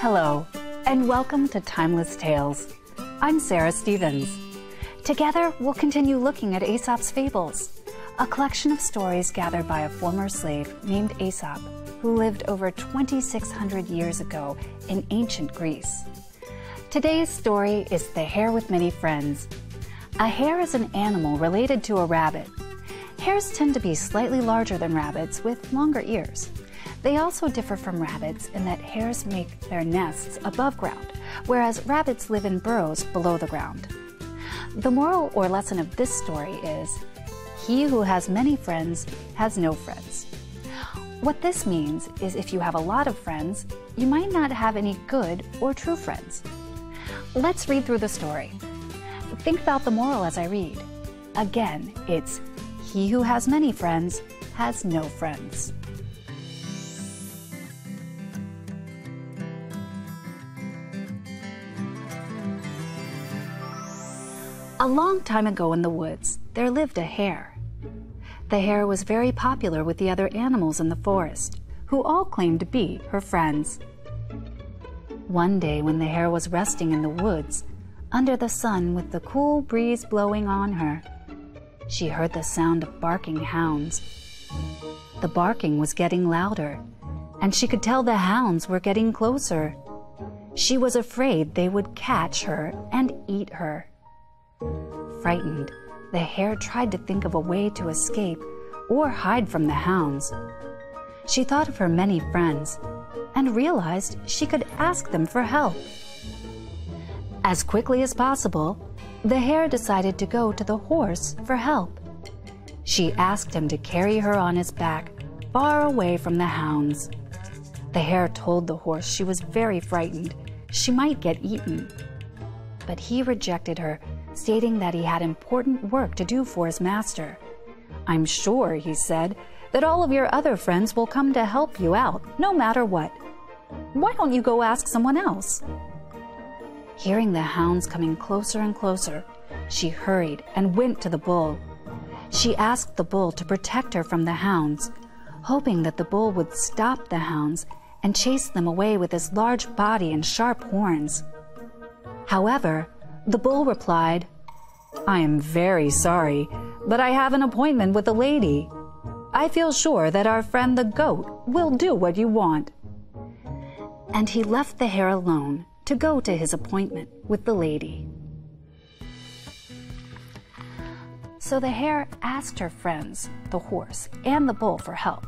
Hello, and welcome to Timeless Tales. I'm Sarah Stevens. Together, we'll continue looking at Aesop's Fables, a collection of stories gathered by a former slave named Aesop who lived over 2,600 years ago in ancient Greece. Today's story is The Hare with Many Friends. A hare is an animal related to a rabbit. Hares tend to be slightly larger than rabbits with longer ears. They also differ from rabbits in that hares make their nests above ground, whereas rabbits live in burrows below the ground. The moral or lesson of this story is he who has many friends has no friends. What this means is if you have a lot of friends, you might not have any good or true friends. Let's read through the story. Think about the moral as I read. Again, it's he who has many friends has no friends. A long time ago in the woods, there lived a hare. The hare was very popular with the other animals in the forest, who all claimed to be her friends. One day, when the hare was resting in the woods, under the sun with the cool breeze blowing on her, she heard the sound of barking hounds. The barking was getting louder, and she could tell the hounds were getting closer. She was afraid they would catch her and eat her. Frightened, the hare tried to think of a way to escape or hide from the hounds. She thought of her many friends and realized she could ask them for help. As quickly as possible, the hare decided to go to the horse for help. She asked him to carry her on his back, far away from the hounds. The hare told the horse she was very frightened. She might get eaten. But he rejected her, stating that he had important work to do for his master. I'm sure, he said, that all of your other friends will come to help you out, no matter what. Why don't you go ask someone else? Hearing the hounds coming closer and closer, she hurried and went to the bull. She asked the bull to protect her from the hounds, hoping that the bull would stop the hounds and chase them away with his large body and sharp horns. However, the bull replied, I am very sorry, but I have an appointment with a lady. I feel sure that our friend the goat will do what you want. And he left the hare alone to go to his appointment with the lady. So the hare asked her friends, the horse and the bull, for help,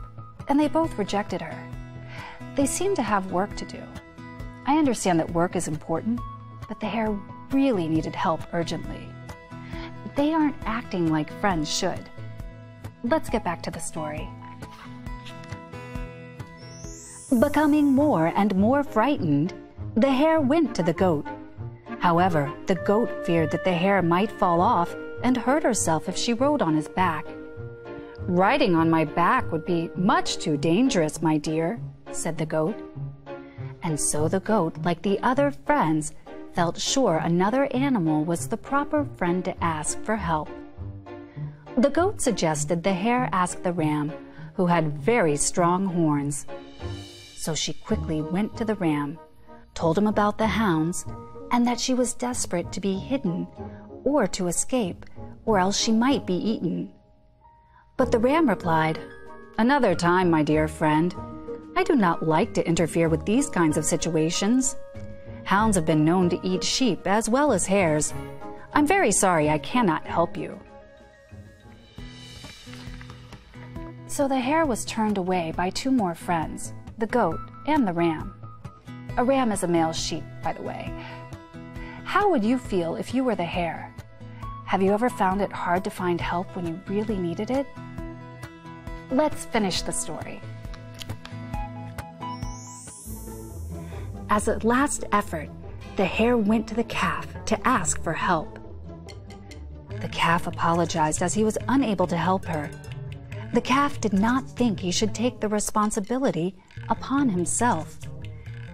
and they both rejected her. They seemed to have work to do. I understand that work is important, but the hare really needed help urgently. They aren't acting like friends should. Let's get back to the story. Becoming more and more frightened, the hare went to the goat. However, the goat feared that the hare might fall off and hurt herself if she rode on his back. Riding on my back would be much too dangerous, my dear, said the goat. And so the goat, like the other friends, felt sure another animal was the proper friend to ask for help. The goat suggested the hare ask the ram, who had very strong horns. So she quickly went to the ram told him about the hounds, and that she was desperate to be hidden or to escape, or else she might be eaten. But the ram replied, Another time, my dear friend. I do not like to interfere with these kinds of situations. Hounds have been known to eat sheep as well as hares. I'm very sorry I cannot help you. So the hare was turned away by two more friends, the goat and the ram. A ram is a male sheep, by the way. How would you feel if you were the hare? Have you ever found it hard to find help when you really needed it? Let's finish the story. As a last effort, the hare went to the calf to ask for help. The calf apologized as he was unable to help her. The calf did not think he should take the responsibility upon himself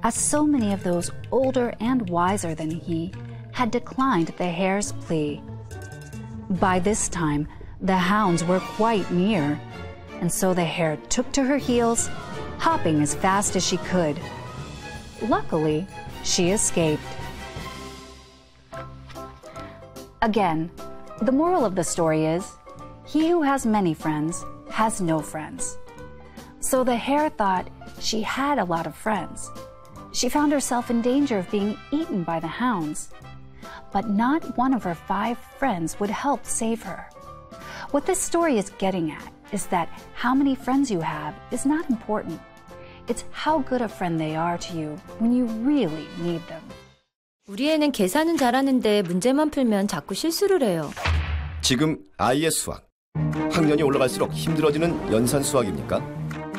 as so many of those older and wiser than he had declined the hare's plea. By this time, the hounds were quite near, and so the hare took to her heels, hopping as fast as she could. Luckily, she escaped. Again, the moral of the story is he who has many friends has no friends. So the hare thought she had a lot of friends. She found herself in danger of being eaten by the hounds. But not one of her five friends would help save her. What this story is getting at is that how many friends you have is not important. It's how good a friend they are to you when you really need them. 우리 애는 계산은 잘하는데 문제만 풀면 자꾸 실수를 해요. 지금 아이의 수학. 학년이 올라갈수록 힘들어지는 연산 수학입니까?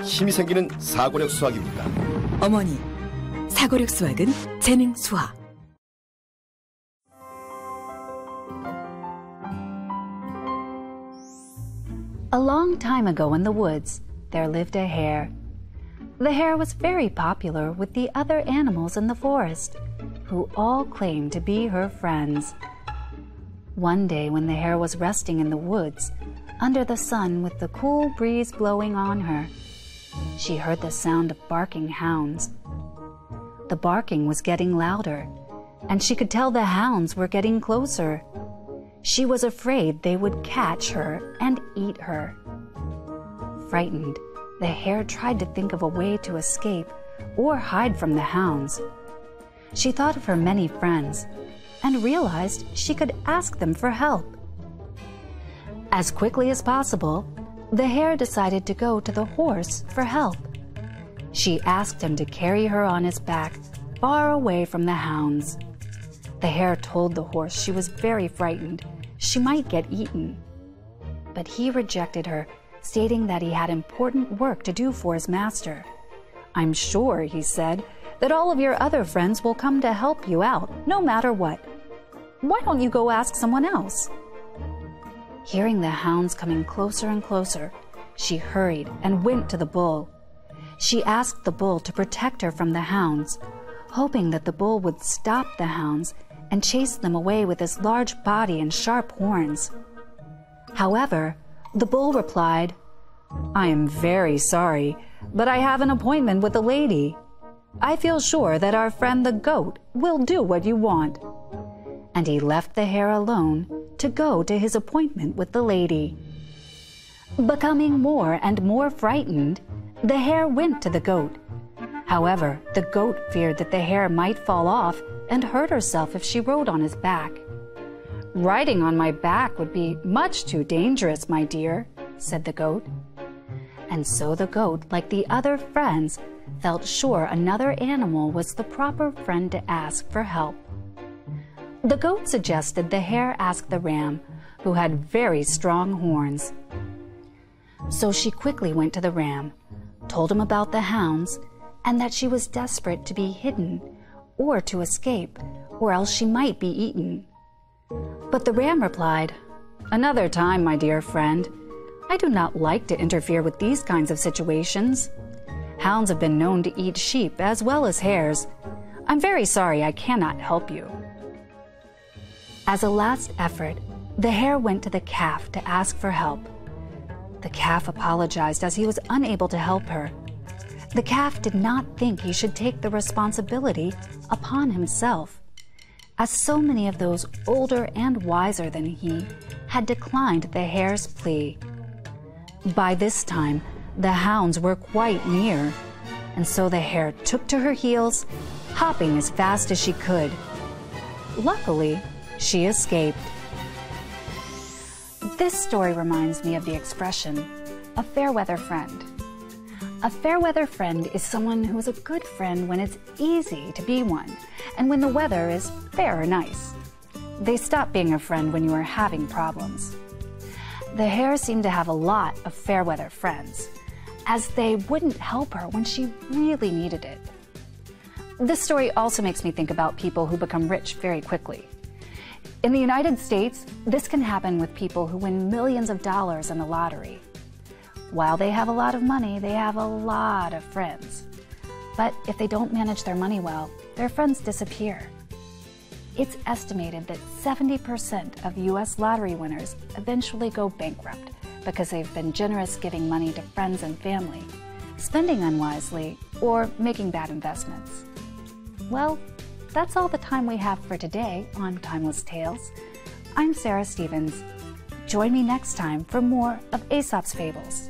힘이 생기는 사고력 수학입니까? 어머니, 사고력 수학은 재능 수학. A long time ago in the woods, there lived a hare. The hare was very popular with the other animals in the forest, who all claimed to be her friends. One day, when the hare was resting in the woods, under the sun with the cool breeze blowing on her, she heard the sound of barking hounds. The barking was getting louder, and she could tell the hounds were getting closer. She was afraid they would catch her and eat her. Frightened, the hare tried to think of a way to escape or hide from the hounds. She thought of her many friends and realized she could ask them for help. As quickly as possible, the hare decided to go to the horse for help. She asked him to carry her on his back, far away from the hounds. The hare told the horse she was very frightened she might get eaten. But he rejected her, stating that he had important work to do for his master. I'm sure, he said, that all of your other friends will come to help you out, no matter what. Why don't you go ask someone else? Hearing the hounds coming closer and closer, she hurried and went to the bull. She asked the bull to protect her from the hounds, hoping that the bull would stop the hounds and chase them away with his large body and sharp horns. However, the bull replied, I am very sorry, but I have an appointment with a lady. I feel sure that our friend the goat will do what you want. And he left the hare alone to go to his appointment with the lady. Becoming more and more frightened, the hare went to the goat. However, the goat feared that the hare might fall off and hurt herself if she rode on his back. Riding on my back would be much too dangerous, my dear, said the goat. And so the goat, like the other friends, felt sure another animal was the proper friend to ask for help. The goat suggested the hare ask the ram, who had very strong horns. So she quickly went to the ram, told him about the hounds, and that she was desperate to be hidden or to escape, or else she might be eaten. But the ram replied, Another time, my dear friend. I do not like to interfere with these kinds of situations. Hounds have been known to eat sheep as well as hares. I'm very sorry I cannot help you. As a last effort, the hare went to the calf to ask for help. The calf apologized as he was unable to help her the calf did not think he should take the responsibility upon himself, as so many of those older and wiser than he had declined the hare's plea. By this time, the hounds were quite near, and so the hare took to her heels, hopping as fast as she could. Luckily, she escaped. This story reminds me of the expression, a fair weather friend. A fair weather friend is someone who is a good friend when it's easy to be one, and when the weather is fair or nice. They stop being a friend when you are having problems. The hare seemed to have a lot of fair weather friends, as they wouldn't help her when she really needed it. This story also makes me think about people who become rich very quickly. In the United States, this can happen with people who win millions of dollars in the lottery. While they have a lot of money, they have a lot of friends. But if they don't manage their money well, their friends disappear. It's estimated that 70% of US lottery winners eventually go bankrupt because they've been generous giving money to friends and family, spending unwisely, or making bad investments. Well, that's all the time we have for today on Timeless Tales. I'm Sarah Stevens. Join me next time for more of Aesop's Fables.